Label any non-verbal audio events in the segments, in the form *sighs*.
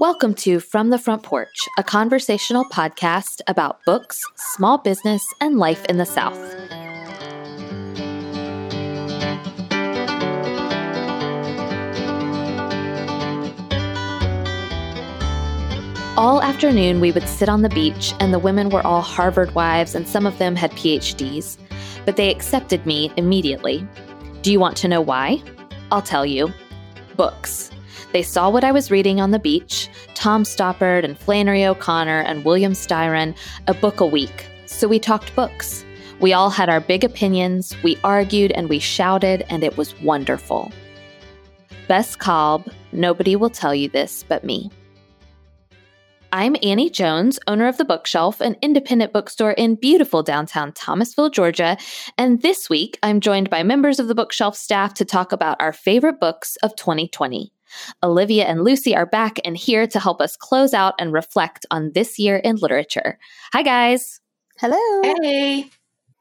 Welcome to From the Front Porch, a conversational podcast about books, small business, and life in the South. All afternoon, we would sit on the beach, and the women were all Harvard wives, and some of them had PhDs, but they accepted me immediately. Do you want to know why? I'll tell you. Books. They saw what I was reading on the beach Tom Stoppard and Flannery O'Connor and William Styron, a book a week. So we talked books. We all had our big opinions, we argued and we shouted, and it was wonderful. Bess Kalb, nobody will tell you this but me. I'm Annie Jones, owner of The Bookshelf, an independent bookstore in beautiful downtown Thomasville, Georgia. And this week, I'm joined by members of the Bookshelf staff to talk about our favorite books of 2020. Olivia and Lucy are back and here to help us close out and reflect on this year in literature. Hi, guys. Hello. Hey.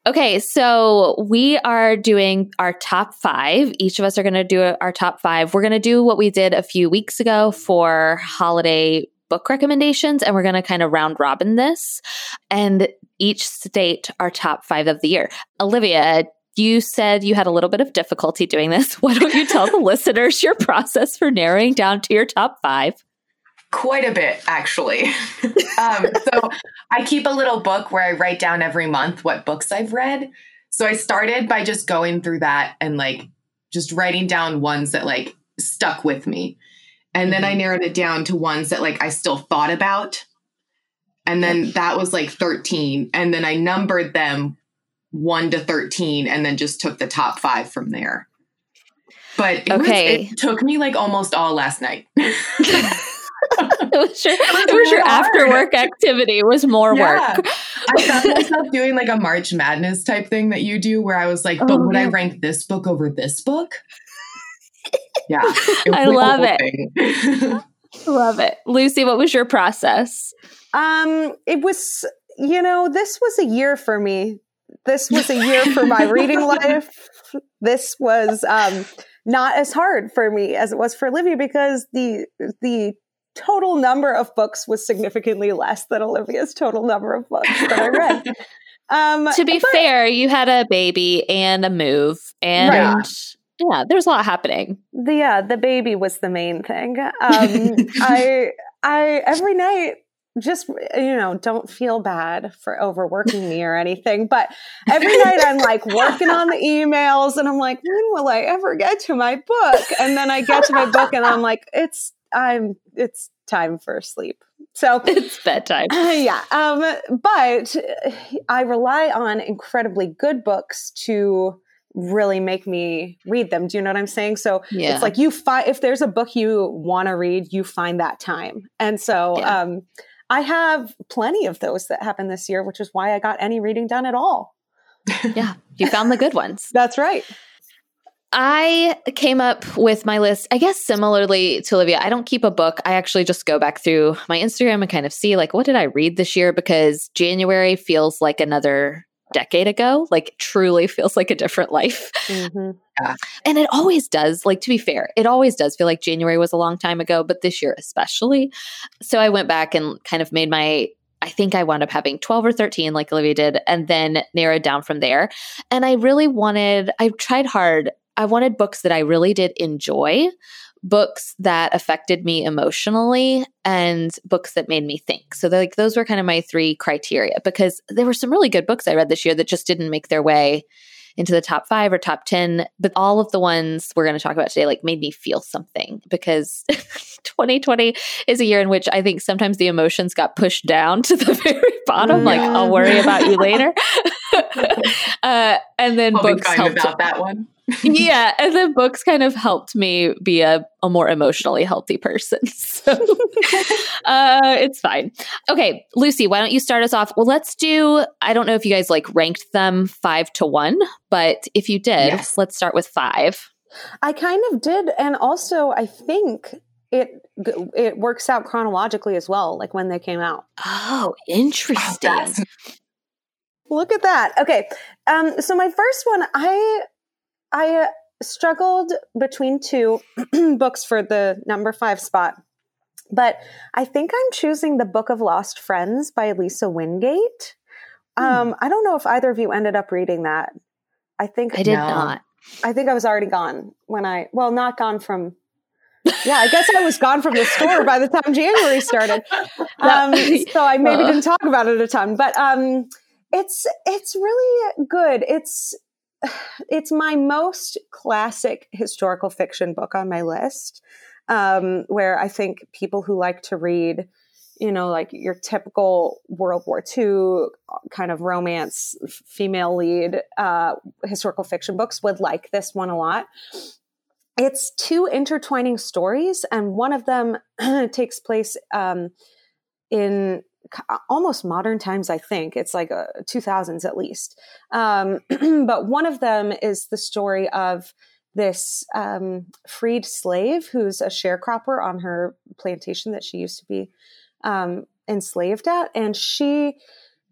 Okay, so we are doing our top five. Each of us are going to do our top five. We're going to do what we did a few weeks ago for holiday book recommendations, and we're going to kind of round robin this and each state our top five of the year. Olivia, you said you had a little bit of difficulty doing this. *laughs* Why don't you tell the listeners your process for narrowing down to your top five? Quite a bit, actually. *laughs* um, so I keep a little book where I write down every month what books I've read. So I started by just going through that and like just writing down ones that like stuck with me. And then I mm-hmm. narrowed it down to ones that like I still thought about. And then that was like 13. And then I numbered them 1 to 13 and then just took the top 5 from there. But it okay. Was, it took me like almost all last night. *laughs* *laughs* it was your, it was, it was your after work activity. It was more yeah. work. I found myself doing like a March Madness type thing that you do where I was like, but oh, would I rank this book over this book? *laughs* Yeah. I love it. love it. Lucy, what was your process? Um, it was, you know, this was a year for me this was a year for my reading *laughs* life. This was um, not as hard for me as it was for Olivia because the the total number of books was significantly less than Olivia's total number of books that I read. *laughs* Um, to be but, fair, you had a baby and a move, and right. yeah, there's a lot happening. The, yeah, the baby was the main thing. Um, *laughs* I I every night just you know don't feel bad for overworking me or anything but every night i'm like working on the *laughs* emails and i'm like when will i ever get to my book and then i get to my book and i'm like it's i'm it's time for sleep so *laughs* it's bedtime uh, *laughs* yeah um but i rely on incredibly good books to really make me read them. Do you know what I'm saying? So yeah. it's like you find if there's a book you want to read, you find that time. And so yeah. um I have plenty of those that happened this year, which is why I got any reading done at all. *laughs* yeah, you found the good ones. *laughs* That's right. I came up with my list, I guess similarly to Olivia. I don't keep a book. I actually just go back through my Instagram and kind of see like what did I read this year because January feels like another decade ago. Like truly feels like a different life. Mm-hmm. Yeah. And it always does. Like to be fair, it always does feel like January was a long time ago, but this year especially. So I went back and kind of made my I think I wound up having 12 or 13, like Olivia did, and then narrowed down from there. And I really wanted, I tried hard. I wanted books that I really did enjoy, books that affected me emotionally and books that made me think. So like those were kind of my three criteria because there were some really good books I read this year that just didn't make their way into the top 5 or top 10, but all of the ones we're going to talk about today like made me feel something because *laughs* 2020 is a year in which I think sometimes the emotions got pushed down to the *laughs* very bottom yeah. like I'll worry about you *laughs* later. *laughs* uh, and then I'll books helped about that one *laughs* yeah. *laughs* And then books kind of helped me be a, a more emotionally healthy person. So uh, it's fine. Okay, Lucy, why don't you start us off? Well, let's do, I don't know if you guys like ranked them five to one, but if you did, yes. let's start with five. I kind of did. And also, I think it it works out chronologically as well, like when they came out. Oh, interesting. Oh, Look at that. Okay. Um, so my first one, I I struggled between two *clears throat* books for the number five spot. but I think I'm choosing the Book of Lost Friends by Lisa Wingate. Hmm. Um, I don't know if either of you ended up reading that. I think I did no. not. I think I was already gone when I, well, not gone from, yeah, I guess I was gone from the store by the time January started. *laughs* Um, so I maybe *laughs* didn't talk about it a ton, but um, it's it's really good. It's *sighs* it's my most classic historical fiction book on my list, um, where I think people who like to read you know, like your typical World War II kind of romance, female lead uh, historical fiction books would like this one a lot. It's two intertwining stories, and one of them *clears throat* takes place um, in almost modern times, I think. It's like a, uh, 2000s at least. Um, *clears throat* but one of them is the story of this um, freed slave who's a sharecropper on her plantation that she used to be um, enslaved at. And she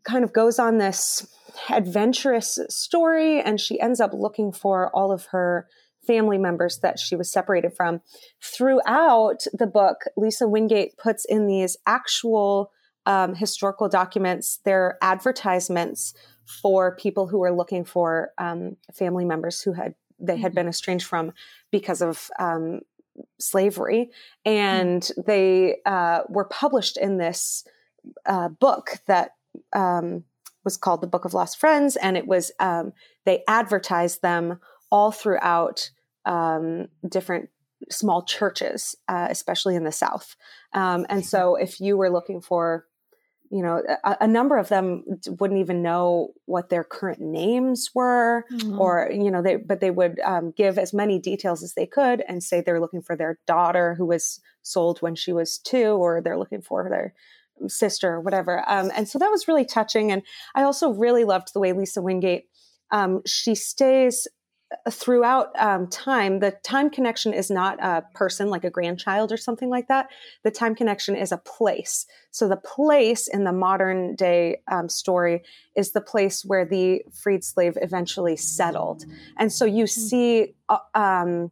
kind of goes on this adventurous story and she ends up looking for all of her family members that she was separated from. Throughout the book, Lisa Wingate puts in these actual um, historical documents, they're advertisements for people who are looking for um, family members who had they had mm-hmm. been estranged from because of um, slavery, and mm. they uh, were published in this uh, book that um, was called the Book of Lost Friends, and it was um, they advertised them all throughout um, different small churches, uh, especially in the South. Um, and so, if you were looking for you know a, a, number of them wouldn't even know what their current names were mm-hmm. or you know they but they would um, give as many details as they could and say they're looking for their daughter who was sold when she was two or they're looking for their sister or whatever um, and so that was really touching and i also really loved the way lisa wingate um, she stays throughout um, time, the time connection is not a person like a grandchild or something like that. The time connection is a place. So the place in the modern day um, story is the place where the freed slave eventually settled. And so you hmm. see, uh, um,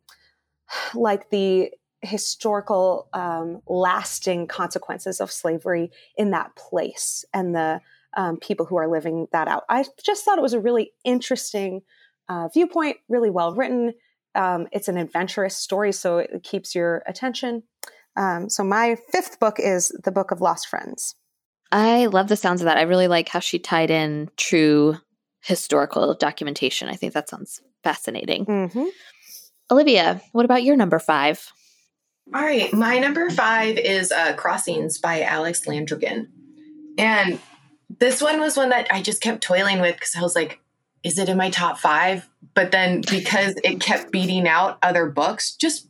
like the historical um, lasting consequences of slavery in that place and the um, people who are living that out. I just thought it was a really interesting uh, viewpoint, really well written. Um, it's an adventurous story, so it keeps your attention. Um, so my fifth book is the Book of Lost Friends. I love the sounds of that. I really like how she tied in true historical documentation. I think that sounds fascinating. Mm-hmm. Olivia, what about your number five? All right, my number five is uh, Crossings by Alex Landragin. And this one was one that I just kept toiling with because I was like, is it in my top five? But then because it kept beating out other books, just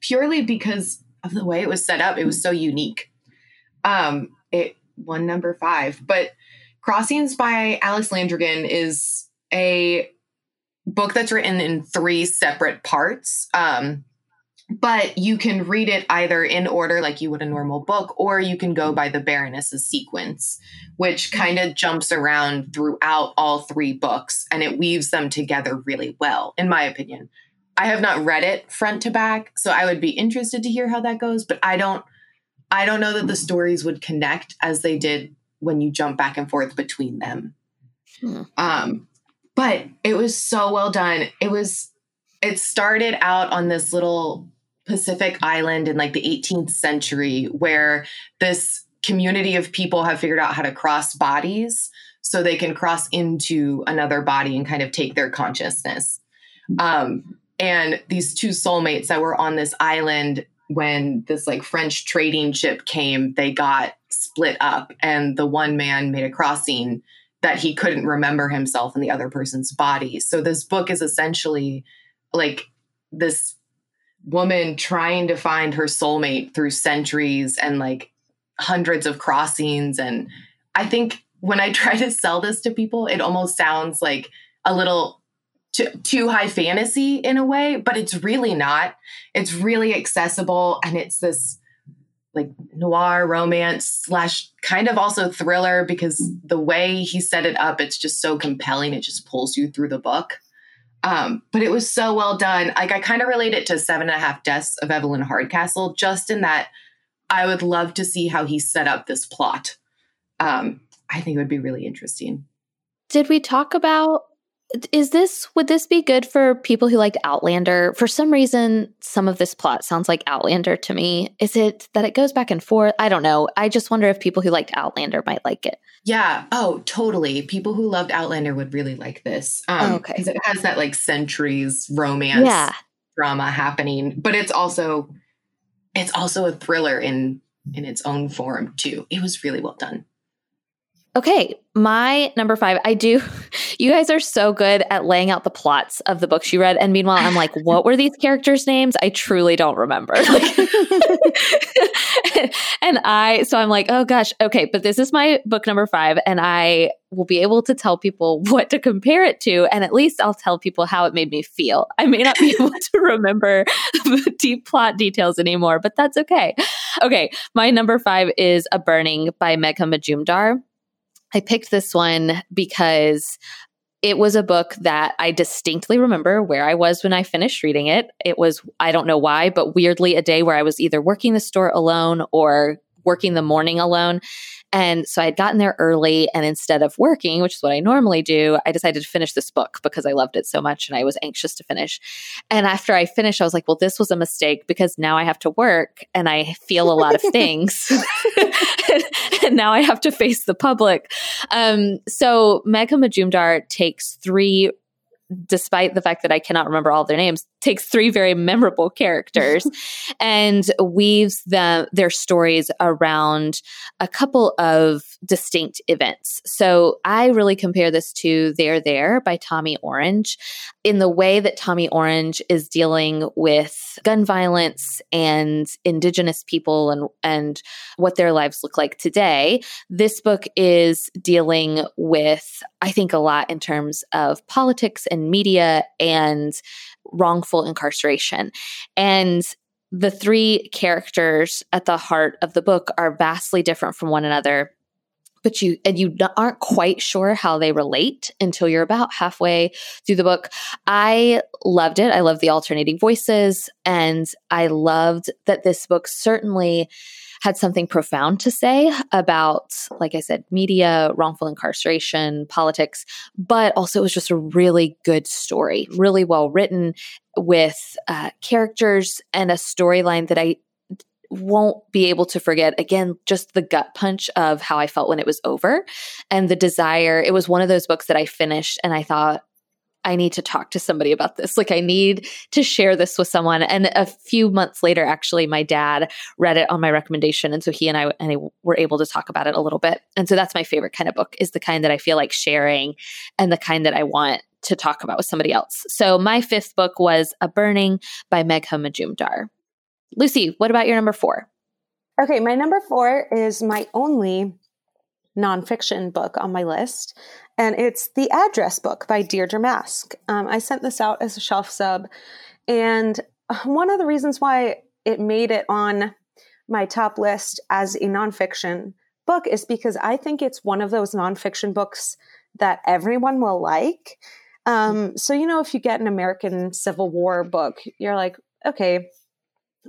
purely because of the way it was set up, it was so unique. Um, it won number five. But Crossings by Alex Landragin is a book that's written in three separate parts. Um, but you can read it either in order like you would a normal book or you can go by the baroness's sequence which kind of jumps around throughout all three books and it weaves them together really well in my opinion. I have not read it front to back so i would be interested to hear how that goes but i don't i don't know that the stories would connect as they did when you jump back and forth between them. Hmm. um but it was so well done. It was it started out on this little Pacific island in like the 18th century where this community of people have figured out how to cross bodies so they can cross into another body and kind of take their consciousness. Um, and these two soulmates that were on this island when this like French trading ship came, they got split up, and the one man made a crossing that he couldn't remember himself in the other person's body. So this book is essentially like this woman trying to find her soulmate through centuries and like hundreds of crossings. And I think when I *laughs* try to sell this to people, it almost sounds like a little too, too high fantasy in a way, but it's really not. It's really accessible and it's this like noir romance slash kind of also thriller because the way he set it up, it's just so compelling. It just pulls you through the book. Um, but it was so well done. Like I kind of relate it to Seven and a Half Deaths of Evelyn Hardcastle, just in that I would love to see how he set up this plot. Um, I think it would be really interesting. Did we talk about is this would this be good for people who liked Outlander? For some reason, some of this plot sounds like Outlander to me. Is it that it goes back and forth? I don't know. I just wonder if people who liked Outlander might like it. Yeah. Oh, totally. People who loved Outlander would really like this. Um, okay. Because it has that like centuries romance yeah. drama happening, but it's also it's also a thriller in in its own form too. It was really well done. Okay, my number five, I do. *laughs* You guys are so good at laying out the plots of the books you read. And meanwhile, I'm like, what were these characters' names? I truly don't remember. *laughs* Like, *laughs* and I, so I'm like, oh gosh, okay, but this is my book number five. And I will be able to tell people what to compare it to. And at least I'll tell people how it made me feel. I may not be able to remember the deep plot details anymore, but that's okay. Okay, my number five is A Burning by Megha Majumdar. I picked this one because it was a book that I distinctly remember where I was when I finished reading it. It was, I don't know why, but weirdly a day where I was either working the store alone or working the morning alone. And so I had gotten there early, and instead of working, which is what I normally do, I decided to finish this book because I loved it so much and I was anxious to finish. And after I finished, I was like, well, this was a mistake because now I have to work and I feel a lot of *laughs* things. and, *laughs* and, now I have to face the public. Um, so Megha Majumdar takes three despite the fact that I cannot remember all their names, takes three very memorable characters *laughs* and weaves them their stories around a couple of distinct events. So I really compare this to There There by Tommy Orange in the way that Tommy Orange is dealing with gun violence and indigenous people and and what their lives look like today. This book is dealing with I think a lot in terms of politics and media and wrongful incarceration. And the three characters at the heart of the book are vastly different from one another but you and you aren't quite sure how they relate until you're about halfway through the book. I loved it. I love the alternating voices and I loved that this book certainly had something profound to say about, like I said, media, wrongful incarceration, politics, but also it was just a really good story, really well written with uh, characters and a storyline that I won't be able to forget again just the gut punch of how I felt when it was over and the desire it was one of those books that I finished and I thought I need to talk to somebody about this. Like, I need to share this with someone. And a few months later, actually, my dad read it on my recommendation. And so he and I, and I were able to talk about it a little bit. And so that's my favorite kind of book is the kind that I feel like sharing and the kind that I want to talk about with somebody else. So my fifth book was A Burning by Megha Majumdar. Lucy, what about your number four? Okay, my number four is my only nonfiction book on my list, and it's The Address Book by Deirdre Mask. Um, I sent this out as a shelf sub, and uh, one of the reasons why it made it on my top list as a nonfiction book is because I think it's one of those nonfiction books that everyone will like. Um, so, you know, if you get an American Civil War book, you're like, okay,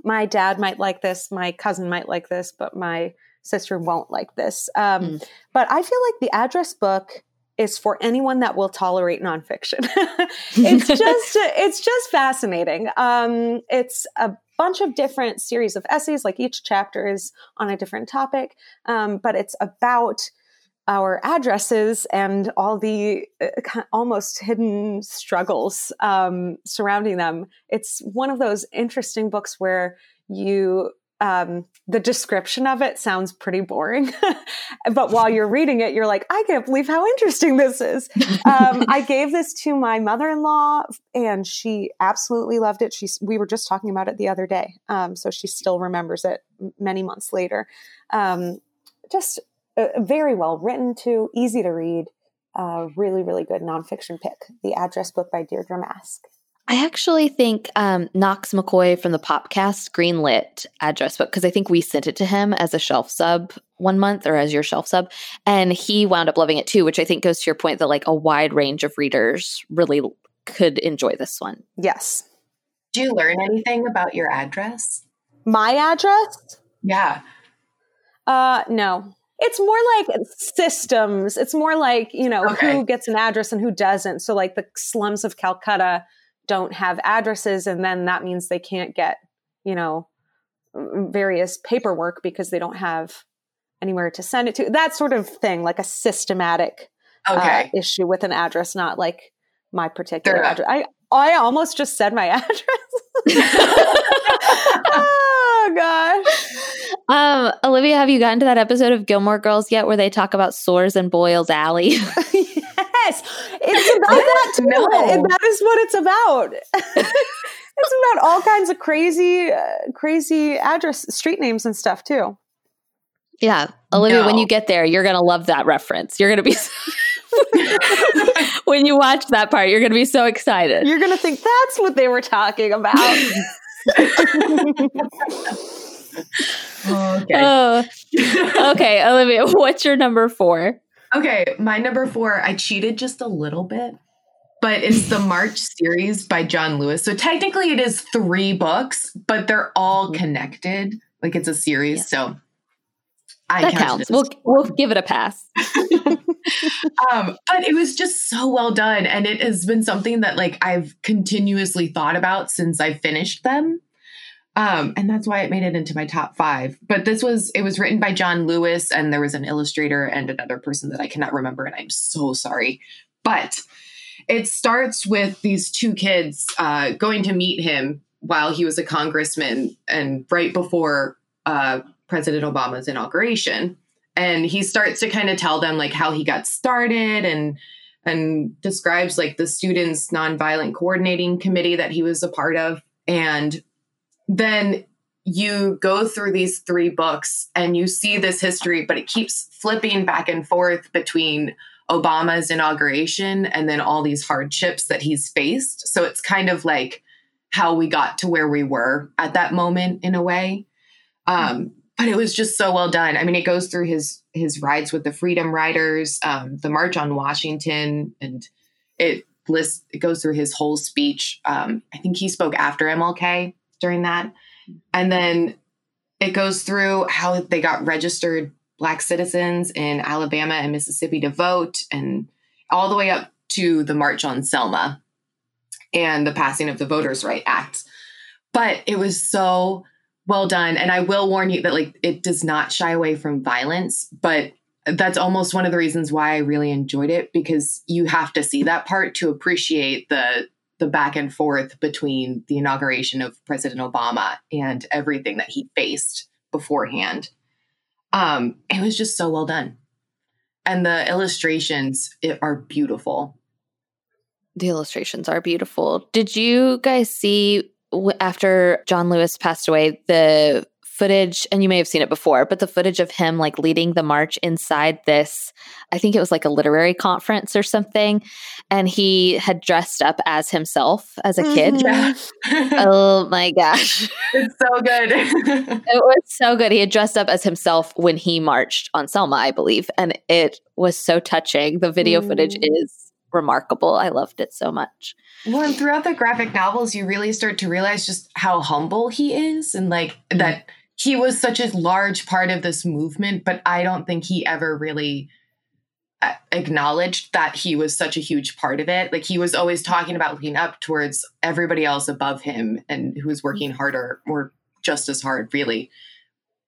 my dad might like this, my cousin might like this, but my sister won't like this. Um, mm. But I feel like the address book is for anyone that will tolerate nonfiction. *laughs* it's *laughs* just it's just fascinating. Um, it's a bunch of different series of essays. Like each chapter is on a different topic, um, but it's about our addresses and all the uh, almost hidden struggles um, surrounding them. It's one of those interesting books where you um, the description of it sounds pretty boring. *laughs* but while you're reading it, you're like, I can't believe how interesting this is. Um, *laughs* I gave this to my mother in law, and she absolutely loved it. She's, we were just talking about it the other day. Um, so she still remembers it many months later. Um, just uh, very well written, too, easy to read. Uh, really, really good nonfiction pick. The Address Book by Deirdre Mask. I actually think um, Knox McCoy from the Popcast greenlit address book because I think we sent it to him as a shelf sub one month or as your shelf sub, and he wound up loving it too. Which I think goes to your point that like a wide range of readers really could enjoy this one. Yes. Do you learn anything about your address? My address? Yeah. Uh, no. It's more like systems. It's more like, you know, Okay. who gets an address and who doesn't. So, like, the slums of Calcutta don't have addresses, and then that means they can't get, you know, various paperwork because they don't have anywhere to send it to. That sort of thing, like a systematic uh, issue with an address, not like my particular address. I, I almost just said my *laughs* address. *laughs* *laughs* oh, gosh. Um, Olivia, have you gotten to that episode of Gilmore Girls yet where they talk about sores and Boils Alley? *laughs* yes, it's about that too. No. And that is what it's about. *laughs* it's about all kinds of crazy, uh, crazy address, street names and stuff too. yeah. Olivia, when you get there, you're going to love that reference. You're going to be, *laughs* when you watch that part, you're going to be so excited. You're gonna think that's what they were talking about. *laughs* okay. Oh, *laughs* okay. Olivia, what's your number four? Okay, my number four, I cheated just a little bit, but it's the March *laughs* series by John Lewis. So technically it is three books, but they're all connected. Like it's a series. Yeah. So I That counts. it We'll, we'll give it a pass. um, but it was just so well done. And it has been something that like I've continuously thought about since I finished them. Um, and that's why it made it into my top five. But this was it was written by John Lewis, and there was an illustrator and another person that I cannot remember, and I'm so sorry. But it starts with these two kids uh, going to meet him while he was a congressman and right before uh, President Obama's inauguration and he starts to kind of tell them like how he got started and and describes like the students nonviolent coordinating committee that he was a part of and then you go through these three books and you see this history but it keeps flipping back and forth between Obama's inauguration and then all these hardships that he's faced so it's kind of like how we got to where we were at that moment in a way um, but it was just so well done. I mean, it goes through his his rides with the Freedom Riders, um, the March on Washington, and it lists it goes through his whole speech. Um, I think he spoke after MLK during that, and then it goes through how they got registered Black citizens in Alabama and Mississippi to vote, and all the way up to the March on Selma and the passing of the Voters' Right Act. But it was so well done and i will warn you that like it does not shy away from violence but that's almost one of the reasons why i really enjoyed it because you have to see that part to appreciate the the back and forth between the inauguration of president obama and everything that he faced beforehand. Um it was just so well done. And the illustrations it, are beautiful. The illustrations are beautiful. Did you guys see after John Lewis passed away the footage and you may have seen it before but the footage of him like leading the march inside this I think it was like a literary conference or something and he had dressed up as himself as a kid. Mhm. *laughs* Oh my gosh. it's so good *laughs* It was so good. He had dressed up as himself when he marched on Selma, I believe, and it was so touching. The video footage Mm. is remarkable. I loved it so much. Well, and throughout the graphic novels, you really start to realize just how humble he is and like that he was such a large part of this movement, but I don't think he ever really uh, acknowledged that he was such a huge part of it. Like he was always talking about looking up towards everybody else above him and who was working harder or just as hard, really.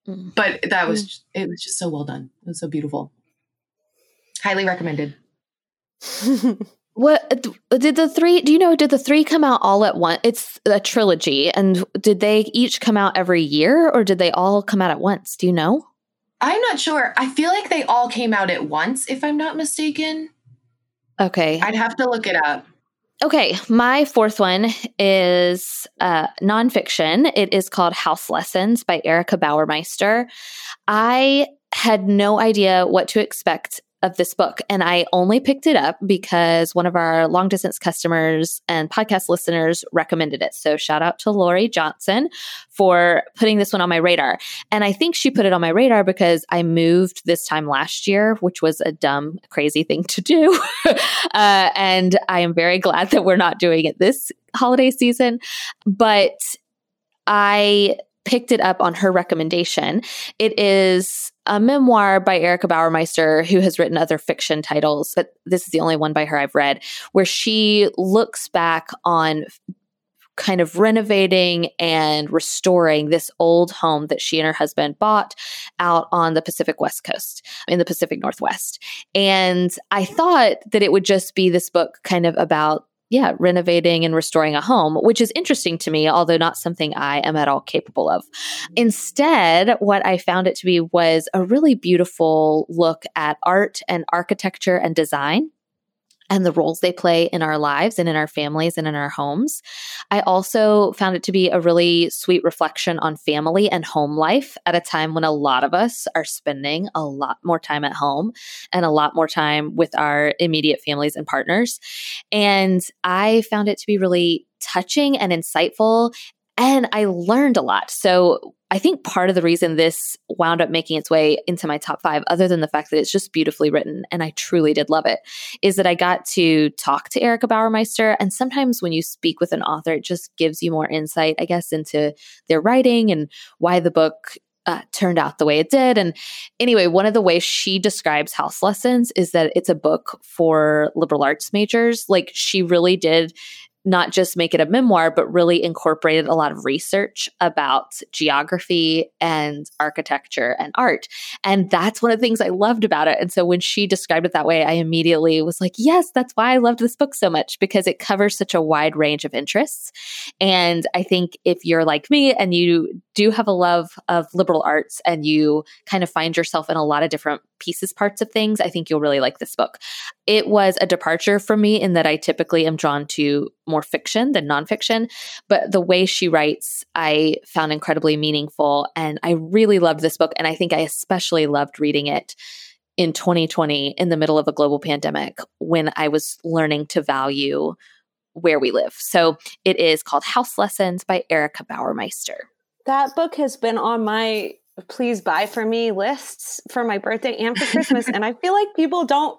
Mm. But that was, it was just so well done. It was so beautiful. Highly recommended. *laughs* What did the three? Do you know? Did the three come out all at once? It's a trilogy, and did they each come out every year, or did they all come out at once? Do you know? I'm not sure. I feel like they all came out at once, if I'm not mistaken. Okay, I'd have to look it up. Okay, my fourth one is uh, nonfiction. It is called House Lessons by Erica Bauermeister. I had no idea what to expect of this book, and I only picked it up because one of our long distance customers and podcast listeners recommended it. So, shout out to Lori Johnson for putting this one on my radar. And I think she put it on my radar because I moved this time last year, which was a dumb, crazy thing to do. *laughs* uh, and I am very glad that we're not doing it this holiday season. But I picked it up on her recommendation. It is a memoir by Erica Bauermeister, who has written other fiction titles, but this is the only one by her I've read, where she looks back on kind of renovating and restoring this old home that she and her husband bought out on the Pacific West Coast in the Pacific Northwest. And I thought that it would just be this book kind of about yeah, renovating and restoring a home, which is interesting to me, although not something I am at all capable of. Mm-hmm. Instead, what I found it to be was a really beautiful look at art and architecture and design and the roles they play in our lives and in our families and in our homes. I also found it to be a really sweet reflection on family and home life at a time when a lot of us are spending a lot more time at home and a lot more time with our immediate families and partners. And I found it to be really touching and insightful and I learned a lot. So I think part of the reason this wound up making its way into my top five, other than the fact that it's just beautifully written and I truly did love it, is that I got to talk to Erica Bauermeister. And sometimes when you speak with an author, it just gives you more insight, I guess, into their writing and why the book uh, turned out the way it did. And anyway, one of the ways she describes House Lessons is that it's a book for liberal arts majors. Like she really did not just make it a memoir, but really incorporated a lot of research about geography and architecture and art. And that's one of the things I loved about it. And so when she described it that way, I immediately was like, yes, that's why I loved this book so much because it covers such a wide range of interests. And I think if you're like me and you do have a love of liberal arts and you kind of find yourself in a lot of different pieces, parts of things, I think you'll really like this book. It was a departure for me in that I typically am drawn to more fiction than nonfiction, but the way she writes, I found incredibly meaningful. And I really loved this book. And I think I especially loved reading it in 2020 in the middle of a global pandemic when I was learning to value where we live. So it is called House Lessons by Erica Bauermeister. That book has been on my please buy for me lists for my birthday and for Christmas. *laughs* and I feel like people don't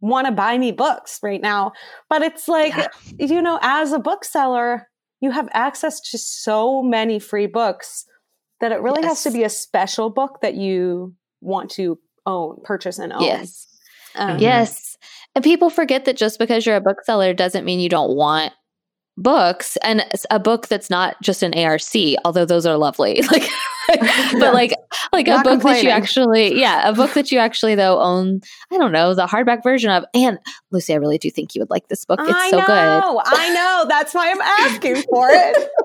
want to buy me books right now. But it's like, yeah. you know, as a bookseller, you have access to so many free books that it really yes. has to be a special book that you want to own, purchase and own. Yes. Um, yes. And people forget that just because you're a bookseller doesn't mean you don't want books and a book that's not just an ARC, although those are lovely. *laughs* Like but like like Not a book that you actually yeah a book that you actually though own i don't know the hardback version of. And lucy i really do think you would like this book. It's I so know, good i know. That's why i'm asking for it *laughs*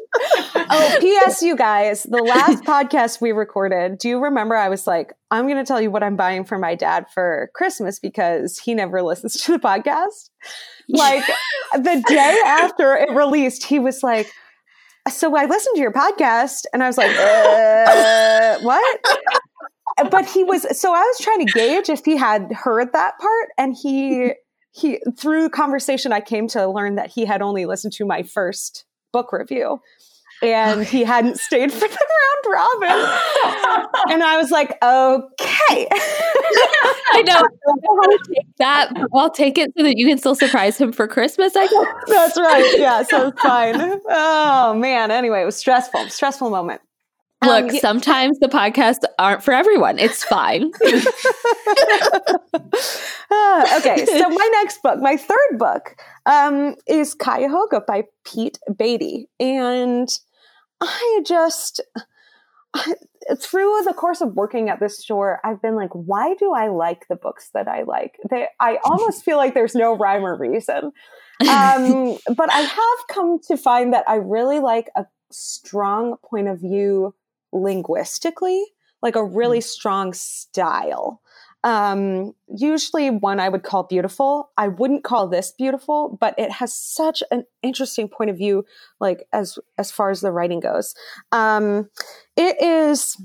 oh ps you guys the last podcast we recorded do you remember i was like i'm going to tell you what i'm buying for my dad for christmas because he never listens to the podcast like the day *laughs* after it released he was like so I listened to your podcast and I was like, uh, what? But he was, so I was trying to gauge if he had heard that part. And he, he, through conversation, I came to learn that he had only listened to my first book review and he hadn't stayed for the round robin. and I was like, okay. I know. I'll take that. I'll take it so that you can still surprise him for Christmas, I guess. That's right. Yeah, so it's fine. Oh man. Anyway, it was stressful. Stressful moment. Look, um, sometimes the podcasts aren't for everyone. It's fine. uh, *laughs* okay, so my next book, my third book, um, is Cuyahoga by Pete Beatty. And I just, I, through the course of working at this store, I've been like, why do I like the books that I like? They, I almost feel like there's no rhyme or reason. Um, *laughs* but I have come to find that I really like a strong point of view linguistically, like a really mm. strong style. Um, usually one I would call beautiful. I wouldn't call this beautiful, but it has such an interesting point of view, like as as far as the writing goes. Um, it is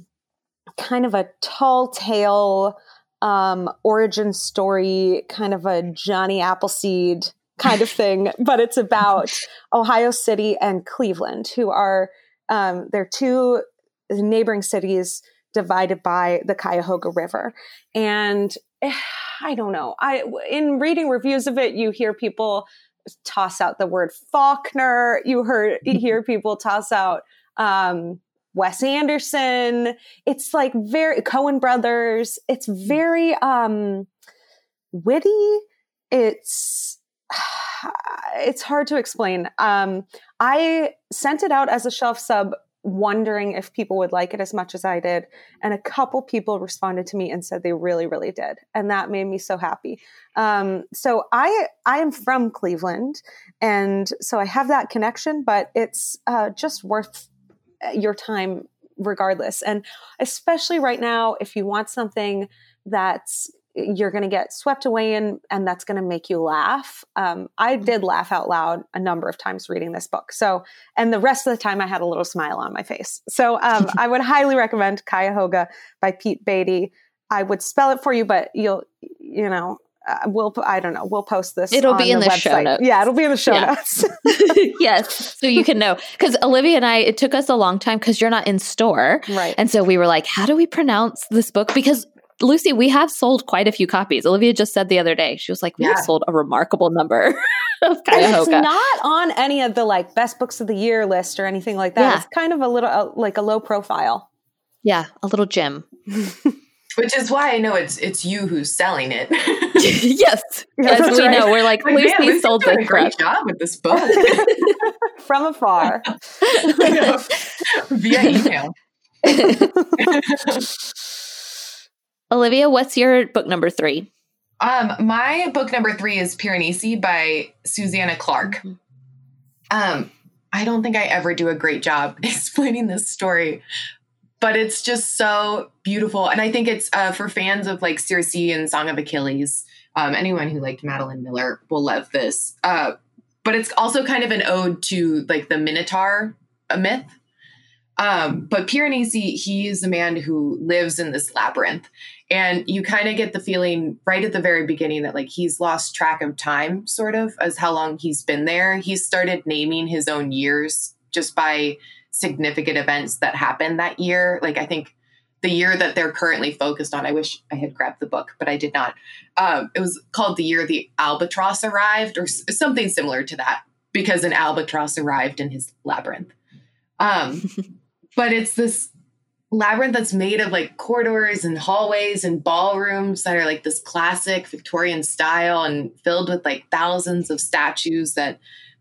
kind of a tall tale um, origin story, kind of a Johnny Appleseed kind of *laughs* thing, but it's about *laughs* Ohio City and Cleveland, who are um, they're two neighboring cities divided by the Cuyahoga River. And eh, I don't know. I in reading reviews of it, you hear people toss out the word Faulkner. You heard you hear people toss out um, Wes Anderson. It's like very Coen brothers. It's very um witty. It's *sighs* it's hard to explain. Um I sent it out as a shelf sub wondering if people would like it as much as I did. And a couple people responded to me and said they really, really did. And that made me so happy. Um, so I, I am from Cleveland. And so I have that connection, but it's uh, just worth uh, your time regardless. And especially right now, if you want something that's you're going to get swept away in and that's going to make you laugh. Um, i mm-hmm. did laugh out loud a number of times reading this book so and the rest of the time i had a little smile on my face. So um, *laughs* i would highly recommend cuyahoga by pete beatty. I would spell it for you but you'll you know uh, we'll i don't know we'll post this it'll be in the, the show notes. Yeah it'll be in the show yeah. notes. *laughs* *laughs* Yes so you can know. Because olivia and i it took us a long time because you're not in store. Right. And so we were like how do we pronounce this book? Because Lucy, we have sold quite a few copies. Olivia just said the other day, she was like, we yeah. have sold a remarkable number *laughs* of Cuyahoga. It's not on any of the like best books of the year list or anything like that. Yeah. It's kind of a little uh, like a low profile. Yeah, a little gem. *laughs* Which is why I know it's it's you who's selling it. *laughs* yes, yes, as we right. know, we're like, like Lucy man, sold this. A great job with this book from afar via email. Olivia, what's your book number three? Um, my book number three is Piranesi by Susanna Clarke. Mm-hmm. Um, I don't think I ever do a great job *laughs* explaining this story, but it's just so beautiful. And I think it's uh, for fans of like Circe and Song of Achilles. Um, anyone who liked Madeline Miller will love this. Uh, but it's also kind of an ode to like the Minotaur myth. Um, but Piranesi, he is a man who lives in this labyrinth and you kind of get the feeling right at the very beginning that like he's lost track of time, sort of, as how long he's been there. He started naming his own years just by significant events that happened that year. Like I think the year that they're currently focused on, I wish I had grabbed the book, but I did not. Um, it was called the year the albatross arrived, or something similar to that, because an albatross arrived in his labyrinth. Um, *laughs* but it's this labyrinth that's made of like corridors and hallways and ballrooms that are like this classic Victorian style and filled with like thousands of statues that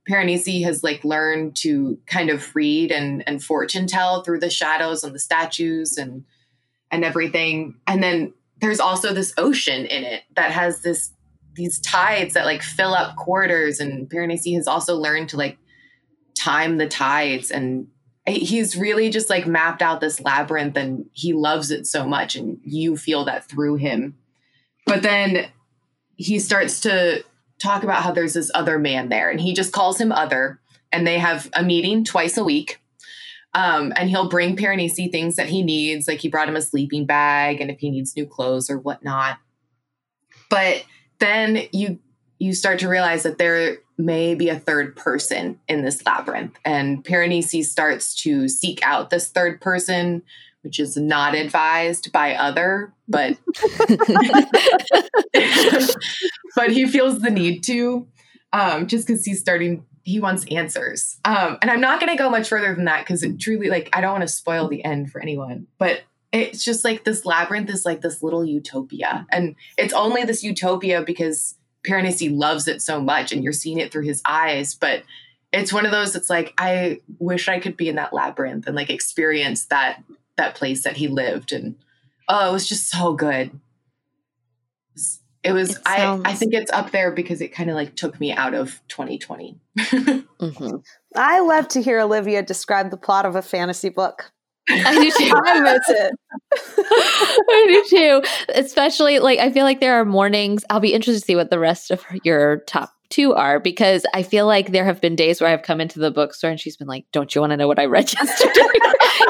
Piranesi has like learned to kind of read and and fortune tell through the shadows on the statues and and everything. And then there's also this ocean in it that has this these tides that like fill up corridors and Piranesi has also learned to like time the tides and he's really just like mapped out this labyrinth and he loves it so much and you feel that through him. But then he starts to talk about how there's this other man there and he just calls him other and they have a meeting twice a week. Um, and he'll bring Piranesi things that he needs like he brought him a sleeping bag and if he needs new clothes or whatnot. But then you you start to realize that there may be a third person in this labyrinth. And Piranesi starts to seek out this third person, which is not advised by other, but *laughs* but he feels the need to, um, just because he's starting. He wants answers, um, and I'm not going to go much further than that because it truly, like, I don't want to spoil the end for anyone. But it's just like this labyrinth is like this little utopia, and it's only this utopia because Piranesi loves it so much and you're seeing it through his eyes. But it's one of those that's like, I wish I could be in that labyrinth and like experience that that place that he lived. And oh, it was just so good. It was, it sounds... I, I think it's up there because it kind of like took me out of 2020. *laughs* mm-hmm. I love to hear Olivia describe the plot of a fantasy book. I do too. *laughs* I miss it. *laughs* I do too. Especially like I feel like there are mornings. I'll be interested to see what the rest of your top two are because I feel like there have been days where I've come into the bookstore and she's been like, "Don't you want to know what I read *laughs* yesterday?"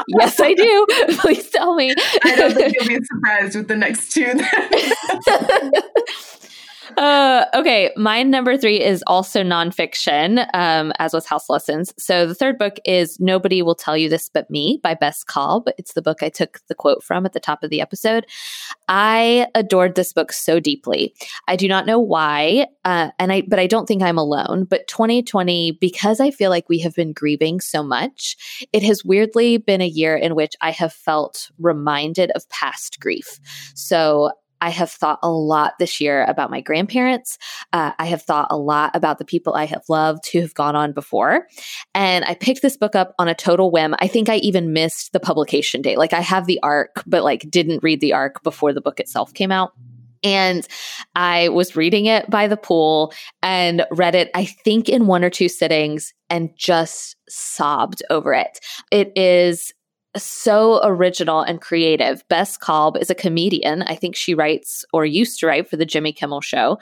yes, I do. Please tell me. I don't think you'll be surprised with the next two. Uh, okay, my number three is also nonfiction, um, as was House Lessons. So the third book is Nobody Will Tell You This But Me by Bess Kalb. It's the book I took the quote from at the top of the episode. I adored this book so deeply. I do not know why, uh, and I but I don't think I'm alone. But 2020, because I feel like we have been grieving so much, it has weirdly been a year in which I have felt reminded of past grief. So I have thought a lot this year about my grandparents. Uh, I have thought a lot about the people I have loved who have gone on before. And I picked this book up on a total whim. I think I even missed the publication date. Like I have the arc, but like didn't read the arc before the book itself came out. And I was reading it by the pool and read it, I think, in one or two sittings and just sobbed over it. It is so original and creative. Bess Kalb is a comedian. I think she writes or used to write for the Jimmy Kimmel show,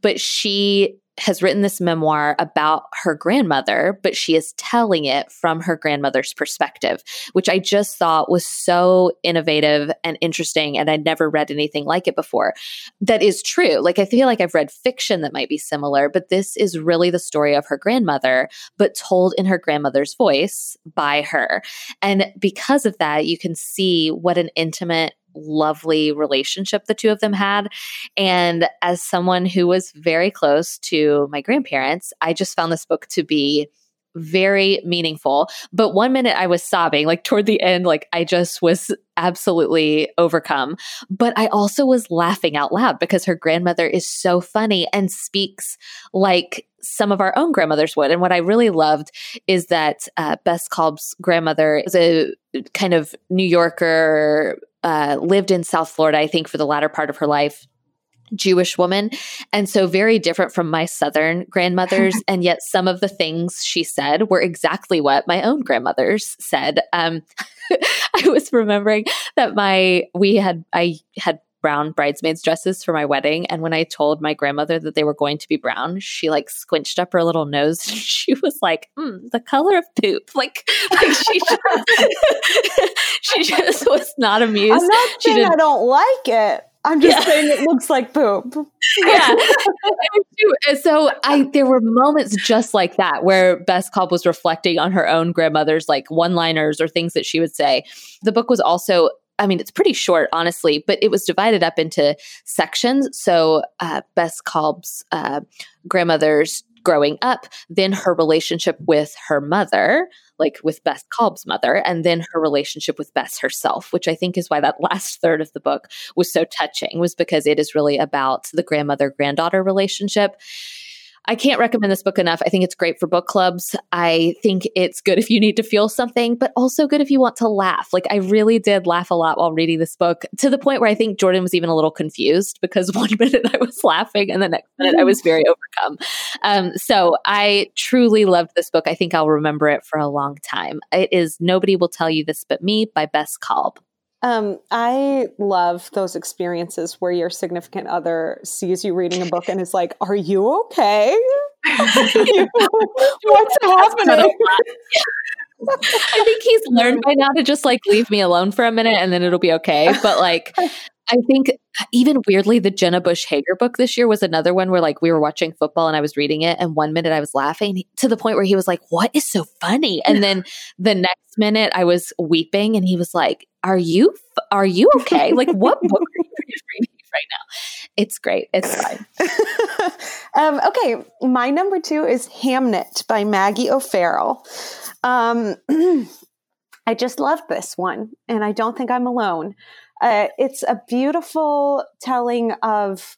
but she has written this memoir about her grandmother, but she is telling it from her grandmother's perspective, which I just thought was so innovative and interesting. And I'd never read anything like it before. That is true. Like, I feel like I've read fiction that might be similar, but this is really the story of her grandmother, but told in her grandmother's voice by her. And because of that, you can see what an intimate lovely relationship the two of them had. And as someone who was very close to my grandparents, I just found this book to be very meaningful. But one minute I was sobbing, like toward the end, like I just was absolutely overcome. But I also was laughing out loud because her grandmother is so funny and speaks like some of our own grandmothers would. And what I really loved is that uh, Bess Kalb's grandmother is a kind of New Yorker uh, lived in South Florida, I think, for the latter part of her life. Jewish woman. And so, very different from my Southern grandmothers. *laughs* and yet, some of the things she said were exactly what my own grandmothers said. Um, *laughs* I was remembering that my, we had, I had brown bridesmaids dresses for my wedding. And when I told my grandmother that they were going to be brown, she like squinched up her little nose. *laughs* She was like, mm, the color of poop. *laughs* Like, like she, just, *laughs* she just was not amused. I'm not saying I don't like it. I'm just yeah. saying it looks like poop. yeah. so I there were moments just like that where Bess Kalb was reflecting on her own grandmother's like one-liners or things that she would say. The book was also I mean, it's pretty short, honestly, but it was divided up into sections. So, uh, Bess Kalb's uh, grandmother's growing up, then her relationship with her mother, like with Bess Kalb's mother, and then her relationship with Bess herself, which I think is why that *laughs* last third of the book was so touching, was because it is really about the grandmother granddaughter relationship. I can't recommend this book enough. I think it's great for book clubs. I think it's good if you need to feel something, but also good if you want to laugh. Like I really did laugh a lot while reading this book to the point where I think Jordan was even a little confused because *laughs* one minute I was laughing and the next minute I was *laughs* very overcome. Um, so I truly loved this book. I think I'll remember it for a long time. It is Nobody Will Tell You This But Me by Bess Kalb. Um, I love those experiences where your significant other sees you reading a book and is like, "Are you okay? *laughs* What's *laughs* happening?" *laughs* I think he's learned by now to just like leave me alone for a minute and then it'll be okay. But like, I think even weirdly, the Jenna Bush Hager book this year was another one where like we were watching football and I was reading it, and one minute I was laughing to the point where he was like, "What is so funny?" And then the next minute I was weeping, and he was like, "Are you are you okay? *laughs* like, what book are you reading right now?" It's great. It's fine. *laughs* um, okay, my number two is Hamnet by Maggie O'Farrell. Um, *clears throat* I just love this one, and I don't think I'm alone. Uh, it's a beautiful telling of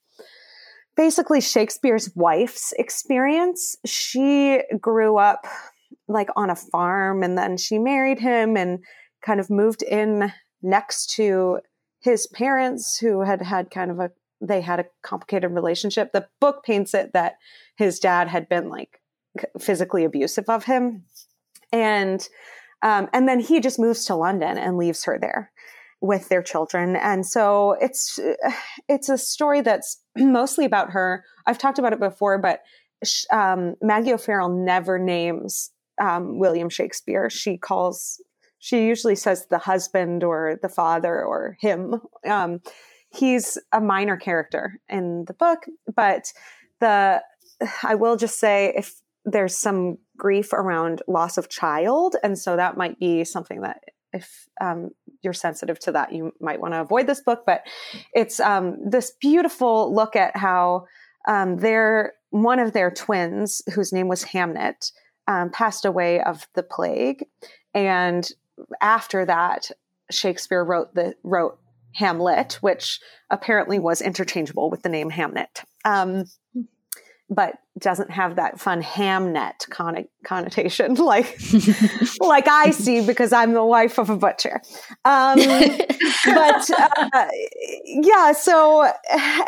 basically Shakespeare's wife's experience. She grew up like on a farm and then she married him and kind of moved in next to his parents who had had kind of a they had a complicated relationship. The book paints it that his dad had been like physically abusive of him. And um, and then he just moves to London and leaves her there with their children. And so it's *sighs* it's a story that's *clears throat* mostly about her. I've talked about it before, but um, Maggie O'Farrell never names um, William Shakespeare. She calls she usually says the husband or the father or him. Um, he's a minor character in the book, but the *sighs* I will just say if there's some grief around loss of child, and so that might be something that if um, you're sensitive to that, you might want to avoid this book. But it's um, this beautiful look at how um, their one of their twins, whose name was Hamnet, um, passed away of the plague, and after that, Shakespeare wrote the wrote Hamlet, which apparently was interchangeable with the name Hamnet. Um, but doesn't have that fun hamnet con- connotation *laughs* like *laughs* like I see because I'm the wife of a butcher. Um, *laughs* but uh, yeah, so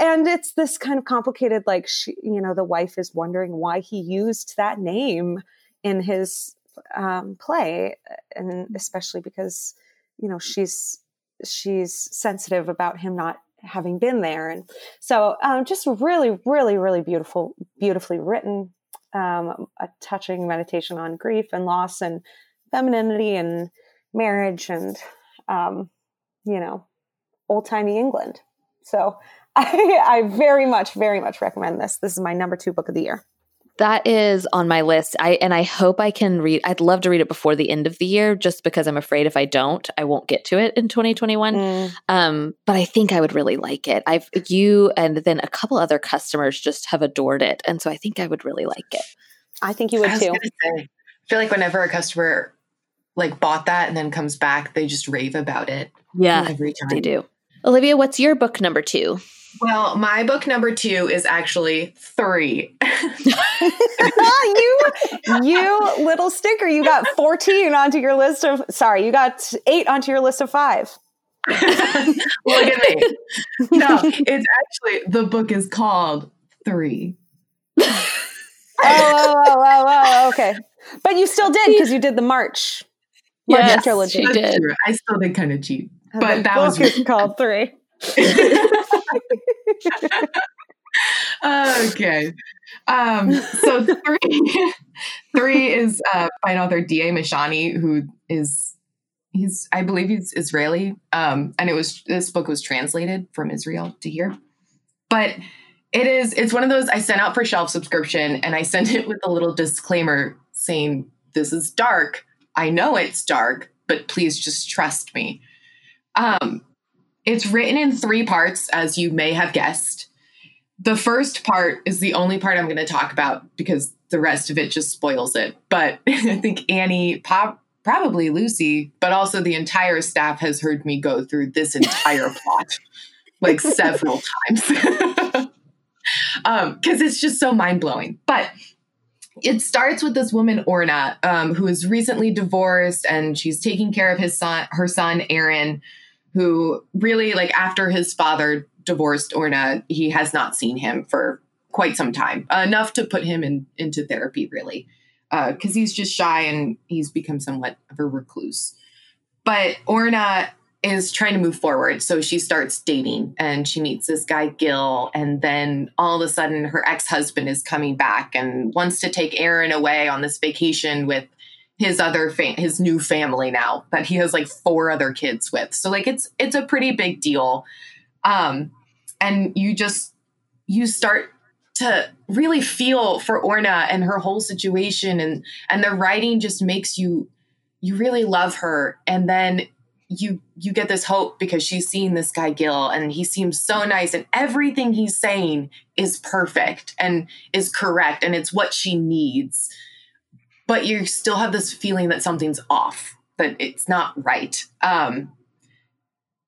and it's this kind of complicated. Like she, you know, the wife is wondering why he used that name in his um, play, and especially because you know she's she's sensitive about him not having been there. And so um, just really, really, really beautiful, beautifully written, um, a touching meditation on grief and loss and femininity and marriage and, um, you know, old timey England. So *laughs* I, I very much, very much recommend this. This is my number two book of the year. That is on my list. I and I hope I can read I'd love to read it before the end of the year just because I'm afraid if I don't, I won't get to it in 2021. Mm. Um, but I think I would really like it. I've you and then a couple other customers just have adored it. And so I think I would really like it. I think you would too. Say, I feel like whenever a customer like bought that and then comes back, they just rave about it. Yeah. Every time. They do. Olivia, what's your book number two? Well, my book number two is actually three. *laughs* *laughs* you, you little sticker. You got 14 onto your list of, sorry, you got eight onto your list of five. *laughs* Look at me. No, it's actually, the book is called Three. oh, oh, oh, oh, oh, oh okay. But you still did because you did the March. March yes, trilogy. She did. True. I still did kind of cheat. But that was called Three. Okay. Um, so three, *laughs* three is uh, an author D.A. Mishani, who is he's I believe he's Israeli, um, and it was this book was translated from Israel to here, but it is it's one of those I sent out for shelf subscription, and I sent it with a little disclaimer saying this is dark. I know it's dark, but please just trust me. Um, it's written in three parts, as you may have guessed. The first part is the only part I'm going to talk about because the rest of it just spoils it. But *laughs* I think Annie, pop, probably Lucy, but also the entire staff has heard me go through this entire *laughs* plot like several times. Because *laughs* um, it's just so mind blowing. But it starts with this woman Orna, um, who is recently divorced, and she's taking care of his son, her son Aaron, who really like after his father divorced Orna, he has not seen him for quite some time, enough to put him in into therapy really, because uh, he's just shy and he's become somewhat of a recluse. But Orna is trying to move forward, so she starts dating and she meets this guy Gil, and then all of a sudden her ex husband is coming back and wants to take Aaron away on this vacation with his other fa- his new family now that he has like four other kids with. So like it's it's a pretty big deal. Um and you just you start to really feel for Orna and her whole situation and and the writing just makes you you really love her and then you you get this hope because she's seeing this guy Gil and he seems so nice and everything he's saying is perfect and is correct and it's what she needs but you still have this feeling that something's off, that it's not right. Um,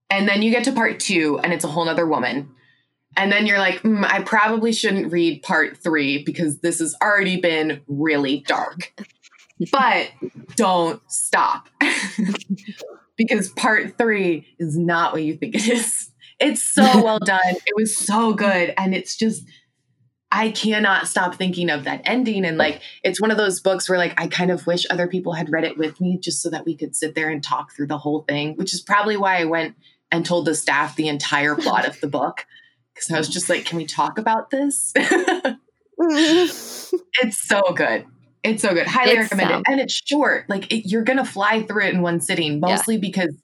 and then you get to part two, and it's a whole nother woman. And then you're like, mm, I probably shouldn't read part three because this has already been really dark. *laughs* but don't stop *laughs* because part three is not what you think it is. It's so *laughs* well done. It was so good. And it's just, I cannot stop thinking of that ending. And like, it's one of those books where like, I kind of wish other people had read it with me just so that we could sit there and talk through the whole thing, which is probably why I went and told the staff the entire plot of the book. Cause I was just like, can we talk about this? *laughs* it's so good. It's so good. Highly it's recommend it. And it's short. Like it, you're going to fly through it in one sitting, mostly yeah. because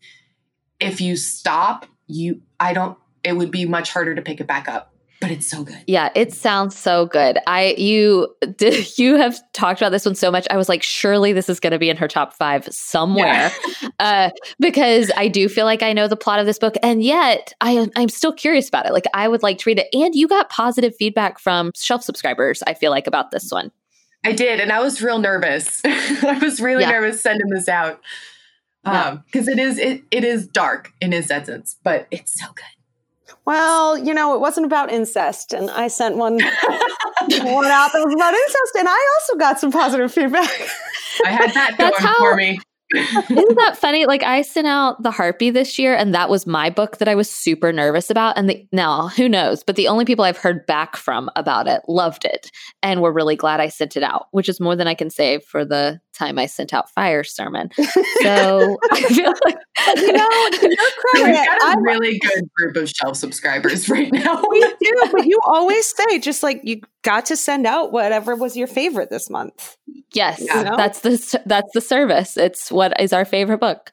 if you stop, you, I don't it would be much harder to pick it back up but it's so good. Yeah, it sounds so good. I you *laughs* did you have talked about this one so much. I was like, surely this is going to be in her top five somewhere, yeah. *laughs* uh, because I do feel like I know the plot of this book, and yet I I'm still curious about it. Like I would like to read it. And you got positive feedback from shelf subscribers. I feel like about this one. I did, and I was real nervous. *laughs* I was really yeah. nervous sending this out because um, it is it, it is dark in its essence, but it's so good. Well, you know, it wasn't about incest, and I sent one *laughs* one out that was about incest, and I also got some positive feedback. I had that going how, for me. *laughs* Isn't that funny? Like I sent out the Harpy this year, and that was my book that I was super nervous about. And the, now, who knows? But the only people I've heard back from about it loved it, and were really glad I sent it out, which is more than I can say for the time I sent out Fire Sermon. *laughs* So I feel like you know, you're *laughs* We've got a really good group of shelf subscribers right *laughs* now. we do, but you always say just like you got to send out whatever was your favorite this month. Yes, you know? that's the that's the service. It's what is our favorite book.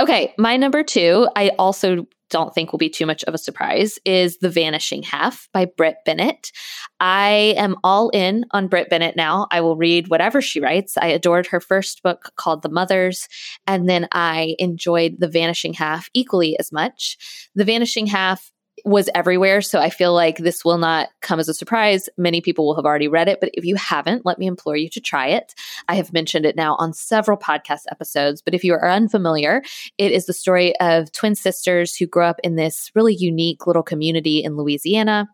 Okay, my number two, I also don't think will be too much of a surprise is The Vanishing Half by Brit Bennett. I am all in on Brit Bennett now. I will read whatever she writes. I adored her first book called The Mothers, and then I enjoyed The Vanishing Half equally as much. The Vanishing Half was everywhere. So I feel like this will not come as a surprise. Many people will have already read it, but if you haven't, let me implore you to try it. I have mentioned it now on several podcast episodes, but if you are unfamiliar, it is the story of twin sisters who grow up in this really unique little community in Louisiana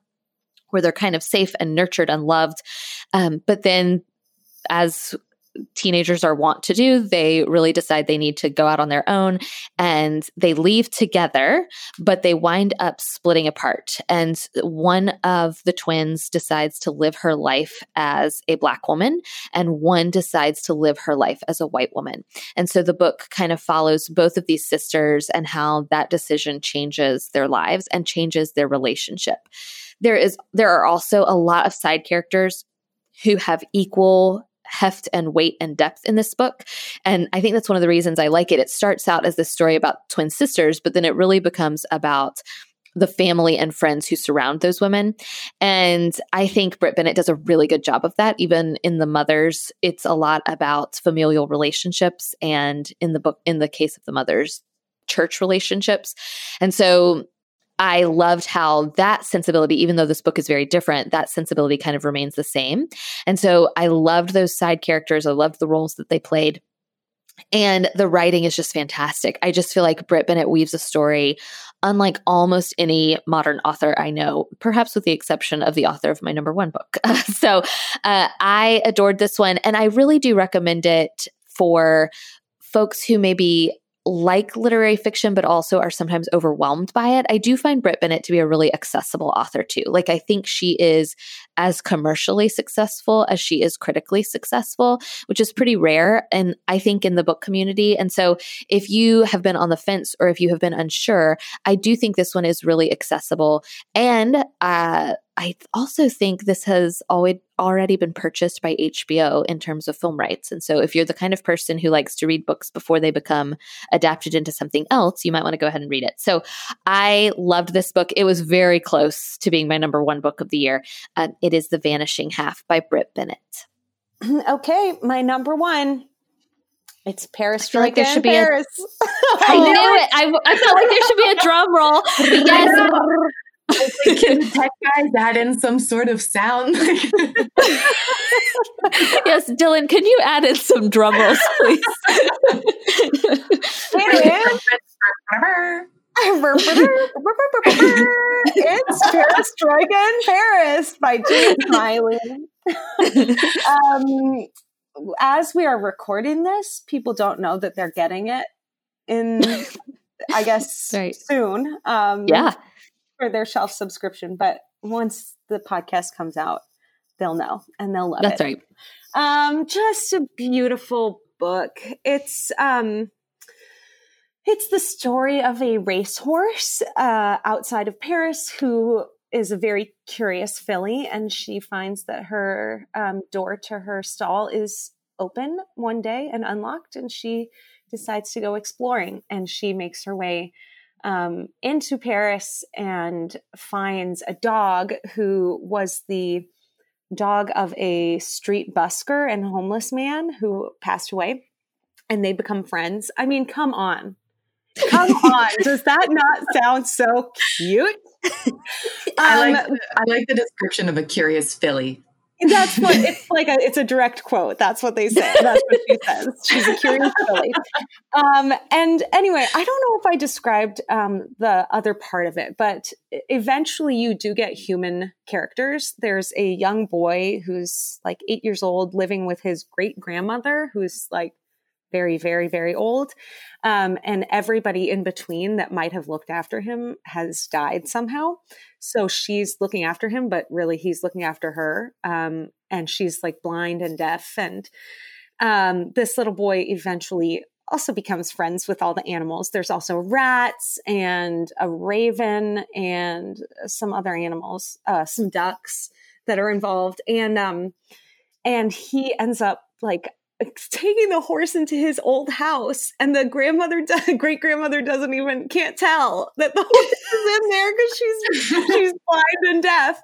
where they're kind of safe and nurtured and loved. Um, but then as teenagers are wont to do. They really decide they need to go out on their own and they leave together, but they wind up splitting apart. And one of the twins decides to live her life as a black woman, and one decides to live her life as a white woman. And so the book kind of follows both of these sisters and how that decision changes their lives and changes their relationship. There is there are also a lot of side characters who have equal heft and weight and depth in this book. And I think that's one of the reasons I like it. It starts out as this story about twin sisters, but then it really becomes about the family and friends who surround those women. And I think Brit Bennett does a really good job of that. Even in the mothers, it's a lot about familial relationships. And in the book, in the case of the mothers, church relationships. And so I loved how that sensibility, even though this book is very different, that sensibility kind of remains the same. And so I loved those side characters. I loved the roles that they played. And the writing is just fantastic. I just feel like Brit Bennett weaves a story unlike almost any modern author I know, perhaps with the exception of the author of my number one book. *laughs* so uh, I adored this one, and I really do recommend it for folks who maybe like literary fiction, but also are sometimes overwhelmed by it. I do find Brit Bennett to be a really accessible author too. Like I think she is as commercially successful as she is critically successful, which is pretty rare. And I think in the book community. And so if you have been on the fence or if you have been unsure, I do think this one is really accessible. And uh, I also think this has always already been purchased by HBO in terms of film rights. And so if you're the kind of person who likes to read books before they become adapted into something else, you might want to go ahead and read it. So I loved this book. It was very close to being my number one book of the year. Um, it is The Vanishing Half by Brit Bennett. *clears throat* Okay, my number one. It's Perestroika like there should Paris. Be a, *laughs* *laughs* I knew it. I, I felt like there should be a drum roll. *laughs* Yes. Like, can the tech guys add in some sort of sound? *laughs* yes, Dylan, can you add in some drum rolls, please? it's Perestroika Paris by Jane Smiley. um, as we are recording this, people don't know that they're getting it in, I guess, right. soon. Um, yeah for their shelf subscription, but once the podcast comes out, they'll know and they'll love That's it. That's right. Um, just a beautiful book. It's um, it's the story of a racehorse uh, outside of Paris who is a very curious filly, and she finds that her um, door to her stall is open one day and unlocked, and she decides to go exploring, and she makes her way um, into Paris and finds a dog who was the dog of a street busker and homeless man who passed away. And they become friends. I mean, come on. Come *laughs* on. Does that not sound so cute? I like um, I like the description of a curious filly. That's what *laughs* it's like. A, it's a direct quote. That's what they say. That's what she says. She's a curious filly. Um, and anyway, I don't know if I described um, the other part of it, but eventually you do get human characters. There's a young boy who's like eight years old, living with his great grandmother, who's like very, very, very old. Um, and everybody in between that might have looked after him has died somehow. So she's looking after him, but really he's looking after her. Um, and she's like blind and deaf. And um, this little boy eventually also becomes friends with all the animals. There's also rats and a raven and some other animals, uh, some ducks that are involved. And um, and he ends up like *laughs* taking the horse into his old house and the grandmother *laughs* great grandmother doesn't even can't tell that the *laughs* horse is in there because she's she's blind and deaf.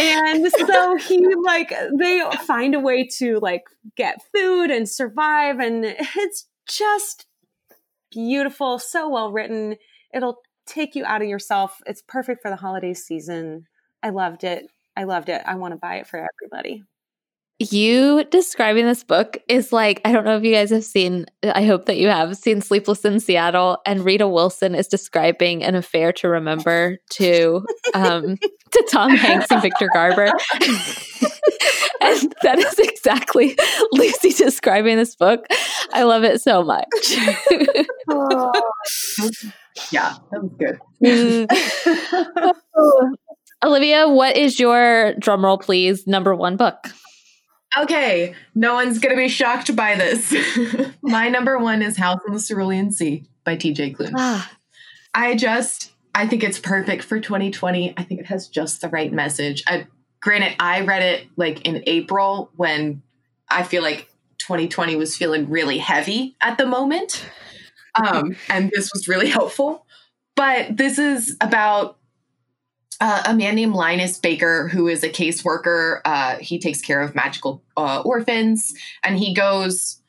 And so he like they find a way to like get food and survive and it's just beautiful so well written. It'll take you out of yourself. It's perfect for the holiday season. I loved it. I loved it. I want to buy it for everybody you describing this book is like I don't know if you guys have seen I hope that you have seen Sleepless in Seattle and Rita Wilson is describing an affair to remember to um to Tom *laughs* Hanks and Victor Garber. *laughs* and that is exactly *laughs* Lucy describing this book. I love it so much. yeah, that was good. Mm. Olivia, what is your drumroll please number 1 book? Okay, no one's going to be shocked by this. *laughs* My number one is House on the Cerulean Sea by TJ Klune. Ah. I just, I think it's perfect for 2020. I think it has just the right message. I, granted, I read it like in April when I feel like 2020 was feeling really heavy at the moment. Um, and this was really helpful. But this is about uh, a man named Linus Baker, who is a caseworker. Uh, he takes care of magical uh, orphans, and he goes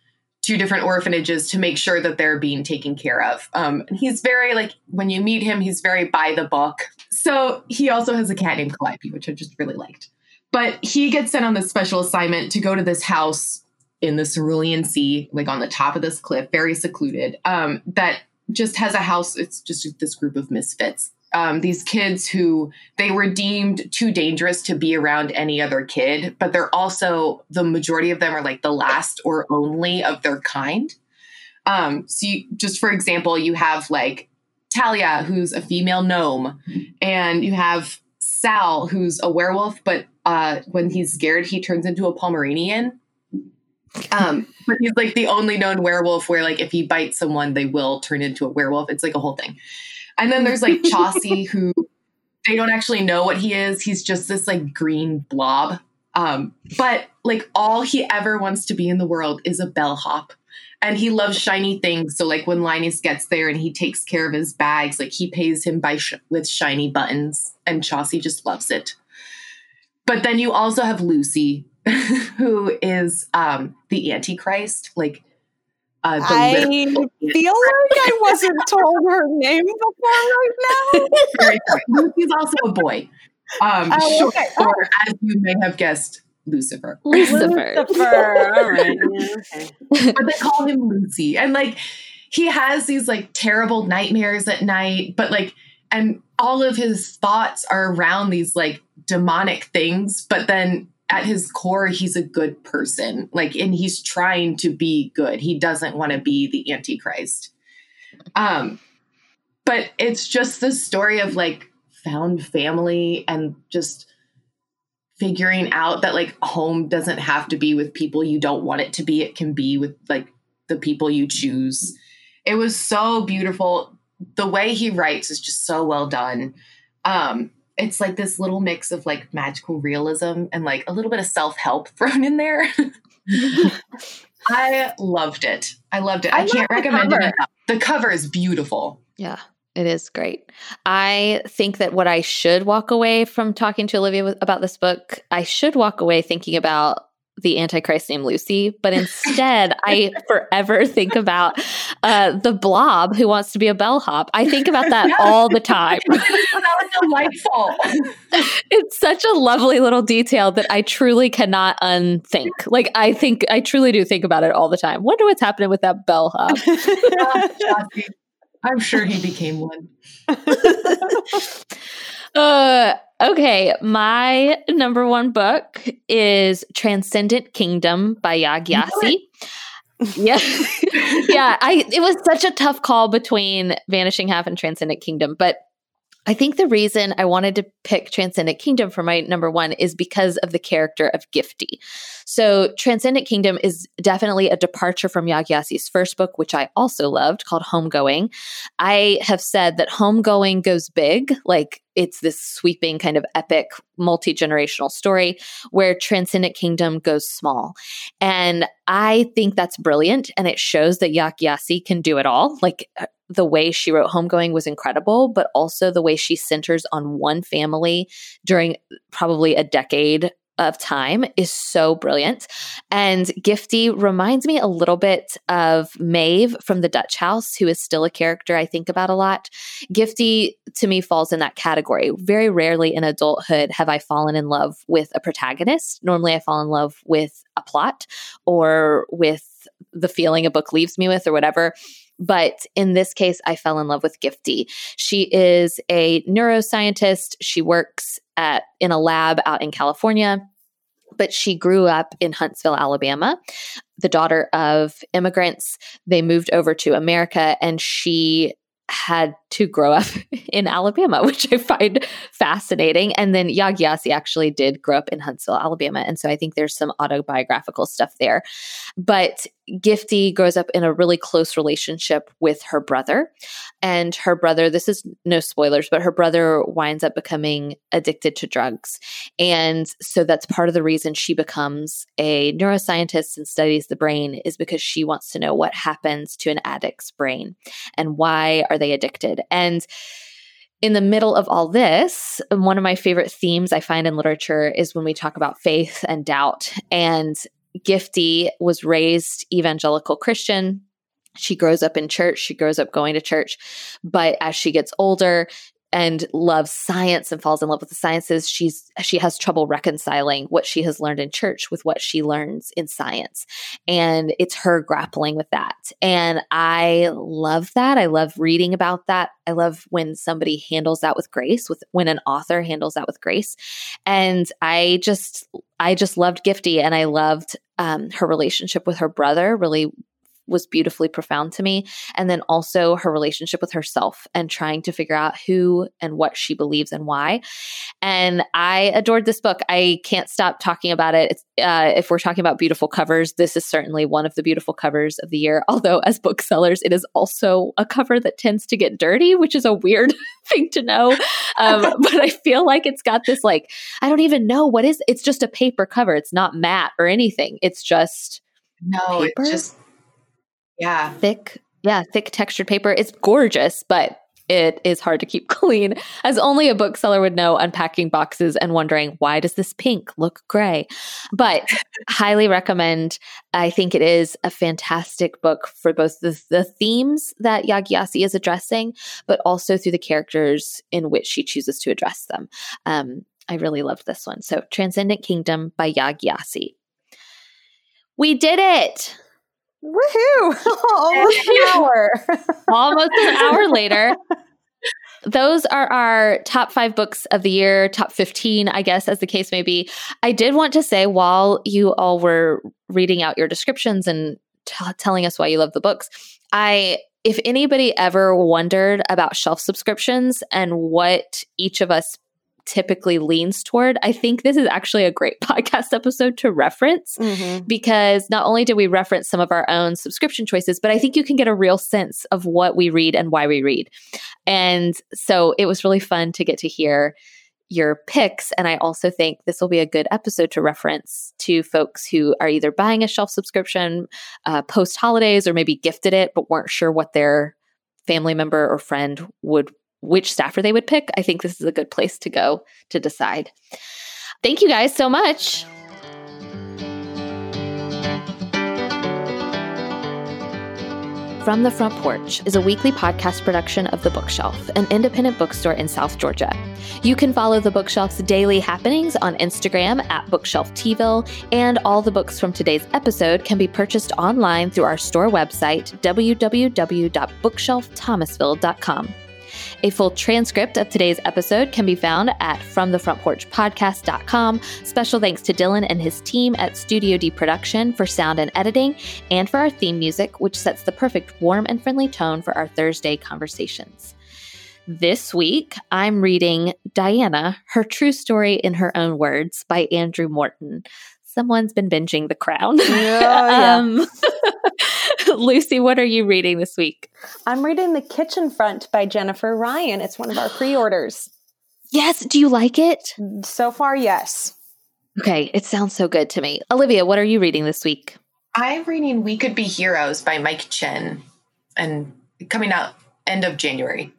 to different orphanages to make sure that they're being taken care of. Um, he's very like when you meet him, he's very by the book. So he also has a cat named Calliope, which I just really liked. But he gets sent on this special assignment to go to this house in the Cerulean Sea, like on the top of this cliff, very secluded. Um, that just has a house. It's just this group of misfits um, these kids who they were deemed too dangerous to be around any other kid, but they're also the majority of them are like the last or only of their kind. Um, so, you, just for example, you have like Talia, who's a female gnome, and you have Sal, who's a werewolf, but uh, when he's scared, he turns into a Pomeranian. Um, but he's like the only known werewolf where, like, if he bites someone, they will turn into a werewolf. It's like a whole thing. And then there's like Chauncey, *laughs* who they don't actually know what he is. He's just this like green blob. Um, but like all he ever wants to be in the world is a bellhop. And he loves shiny things. So like when Linus gets there and he takes care of his bags, like he pays him by sh- with shiny buttons, and Chauncey just loves it. But then you also have Lucy, *laughs* who is um, the Antichrist. Like uh, I feel like I wasn't told her name before right now. *laughs* Very Lucy's also a boy. Um, oh, short okay. for, as you may have guessed, Lucifer. Lucifer. Lucifer. All right. okay. *laughs* But they call him Lucy. And like he has these like terrible nightmares at night, but like and all of his thoughts are around these like demonic things, but then at his core he's a good person. Like and he's trying to be good. He doesn't want to be the antichrist. Um but it's just the story of like found family and just figuring out that like home doesn't have to be with people you don't want it to be. It can be with like the people you choose. It was so beautiful. The way he writes is just so well done. Um it's like this little mix of like magical realism and like a little bit of self-help *laughs* thrown in there. I loved it. I loved it. I, I can't recommend it enough. The cover is beautiful. Yeah. It is great. I think that what I should walk away from talking to Olivia about this book, I should walk away thinking about the Antichrist named Lucy, but instead *laughs* I forever think about uh, the blob who wants to be a bellhop. I think about that all the *laughs* time. that was delightful. it's such a lovely little detail that I truly cannot unthink. Like I think I truly do think about it all the time. Wonder what's happening with that bellhop. *laughs* I'm sure he became one. Uh, okay, my number one book is Transcendent Kingdom by Yaa Gyasi. yeah. *laughs* yeah, I it was such a tough call between Vanishing Half and Transcendent Kingdom, but I think the reason I wanted to pick Transcendent Kingdom for my number one is because of the character of Gifty. So, Transcendent Kingdom is definitely a departure from Yaa Gyasi's first book, which I also loved, called Homegoing. I have said that Homegoing goes big, like it's this sweeping kind of epic multi generational story where Transcendent Kingdom goes small. And I think that's brilliant. And it shows that Yaa Gyasi can do it all. Like the way she wrote Homegoing was incredible, but also the way she centers on one family during probably a decade of time is so brilliant. And Gifty reminds me a little bit of Maeve from the Dutch House, who is still a character I think about a lot. Gifty to me falls in that category. Very rarely in adulthood have I fallen in love with a protagonist. Normally I fall in love with a plot or with the feeling a book leaves me with or whatever. But in this case, I fell in love with Gifty. She is a neuroscientist. She works at in a lab out in California but she grew up in Huntsville, Alabama, the daughter of immigrants. They moved over to America and she had to grow up *laughs* in Alabama, *laughs* which I find fascinating. And then Yaa Gyasi actually did grow up in Huntsville, Alabama. And so I think there's some autobiographical stuff there. But Gifty grows up in a really close relationship with her brother. And her brother, this is no spoilers, but her brother winds up becoming addicted to drugs. And so that's part of the reason she becomes a neuroscientist and studies the brain, is because she wants to know what happens to an addict's brain and why are they addicted. And in the middle of all this, one of my favorite themes I find in literature is when we talk about faith and doubt. And Gifty was raised evangelical Christian. She grows up in church. She grows up going to church. But as she gets older, and loves science and falls in love with the sciences she's she has trouble reconciling what she has learned in church with what she learns in science. And it's her grappling with that. And i love that. I love reading about that. I love when somebody handles that with grace with when an author handles that with grace. And i just i just loved gifty and i loved um, her relationship with her brother really was beautifully profound to me. And then also her relationship with herself and trying to figure out who and what she believes and why. And I adored this book. I can't stop talking about it. Uh, if we're talking about beautiful covers, this is certainly one of the beautiful covers of the year. *laughs* Although, as booksellers, it is also a cover that tends to get dirty, which is a weird *laughs* thing to know. Um, *laughs* but I feel like it's got this, like, I don't even know what is it's just a paper cover. It's not matte or anything. It's just. No, paper? it's just yeah. Thick. Yeah, thick textured paper. It's gorgeous, but it is hard to keep *laughs* clean, as only a bookseller would know unpacking boxes and wondering, why does this pink look gray? But *laughs* highly recommend. I think it is a fantastic book for both the, the themes that Yaa Gyasi is addressing, but also through the characters in which she chooses to address them. Um, I really loved this one. So, Transcendent Kingdom by Yaa Gyasi. We did it! Woohoo! *laughs* Almost an *laughs* hour. Almost an hour *laughs* later. Those are our top five books of the year, top 15, I guess, as the case may be. I did want to say while you all were reading out your descriptions and t- telling us why you love the books, I if anybody ever wondered about shelf subscriptions and what each of us typically leans toward, I think this is actually a great *laughs* podcast episode to reference mm-hmm. because not only do we reference some of our own subscription choices, but I think you can get a real sense of what we read and why we read. And so it was really fun to get to hear your picks. And I also think this will be a good episode to reference to folks who are either buying a shelf subscription uh, post holidays or maybe gifted it, but weren't sure what their family member or friend would which staffer they would pick, I think this is a good place to go to decide. Thank you guys so much. From the Front Porch is a weekly podcast production of The Bookshelf, an independent bookstore in South Georgia. You can follow The Bookshelf's daily happenings on Instagram at BookshelfTville, and all the books from today's episode can be purchased online through our store website, www.bookshelfthomasville.com. A full transcript of today's episode can be found at FromTheFrontPorchPodcast.com. Special thanks to Dylan and his team at Studio D Production for sound and editing, and for our theme music, which sets the perfect warm and friendly tone for our Thursday conversations. This week, I'm reading Diana, Her True Story in Her Own Words by Andrew Morton. Someone's been binging The Crown. yeah. *laughs* um, *laughs* Lucy, what are you reading this week? I'm reading The Kitchen Front by Jennifer Ryan. It's one of our pre orders. Yes. Do you like it? So far, yes. Okay. It sounds so good to me. Olivia, what are you reading this week? I'm reading We Could Be Heroes by Mike Chen and coming out end of January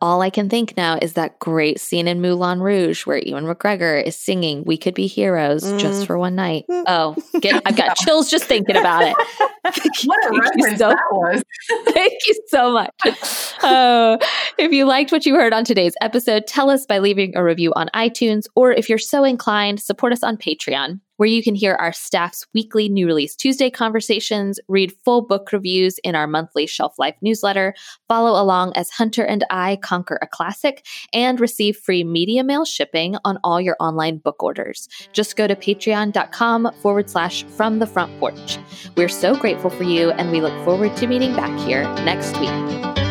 all I can think now is that great scene in Moulin Rouge where Ewan McGregor is singing "We Could Be Heroes" mm. just for one night. *laughs* Oh, get, I've got chills just thinking about it. *laughs* what a reference so, that was! *laughs* thank you so much. Uh, if you liked what you heard on today's episode, tell us by leaving a review on iTunes, or if you're so inclined, support us on Patreon where you can hear our staff's weekly new release Tuesday conversations, read full book reviews in our monthly Shelf Life newsletter, follow along as Hunter and I conquer a classic, and receive free media mail shipping on all your online book orders. Just go to patreon.com forward slash from the front porch. We're so grateful for you, and we look forward to meeting back here next week.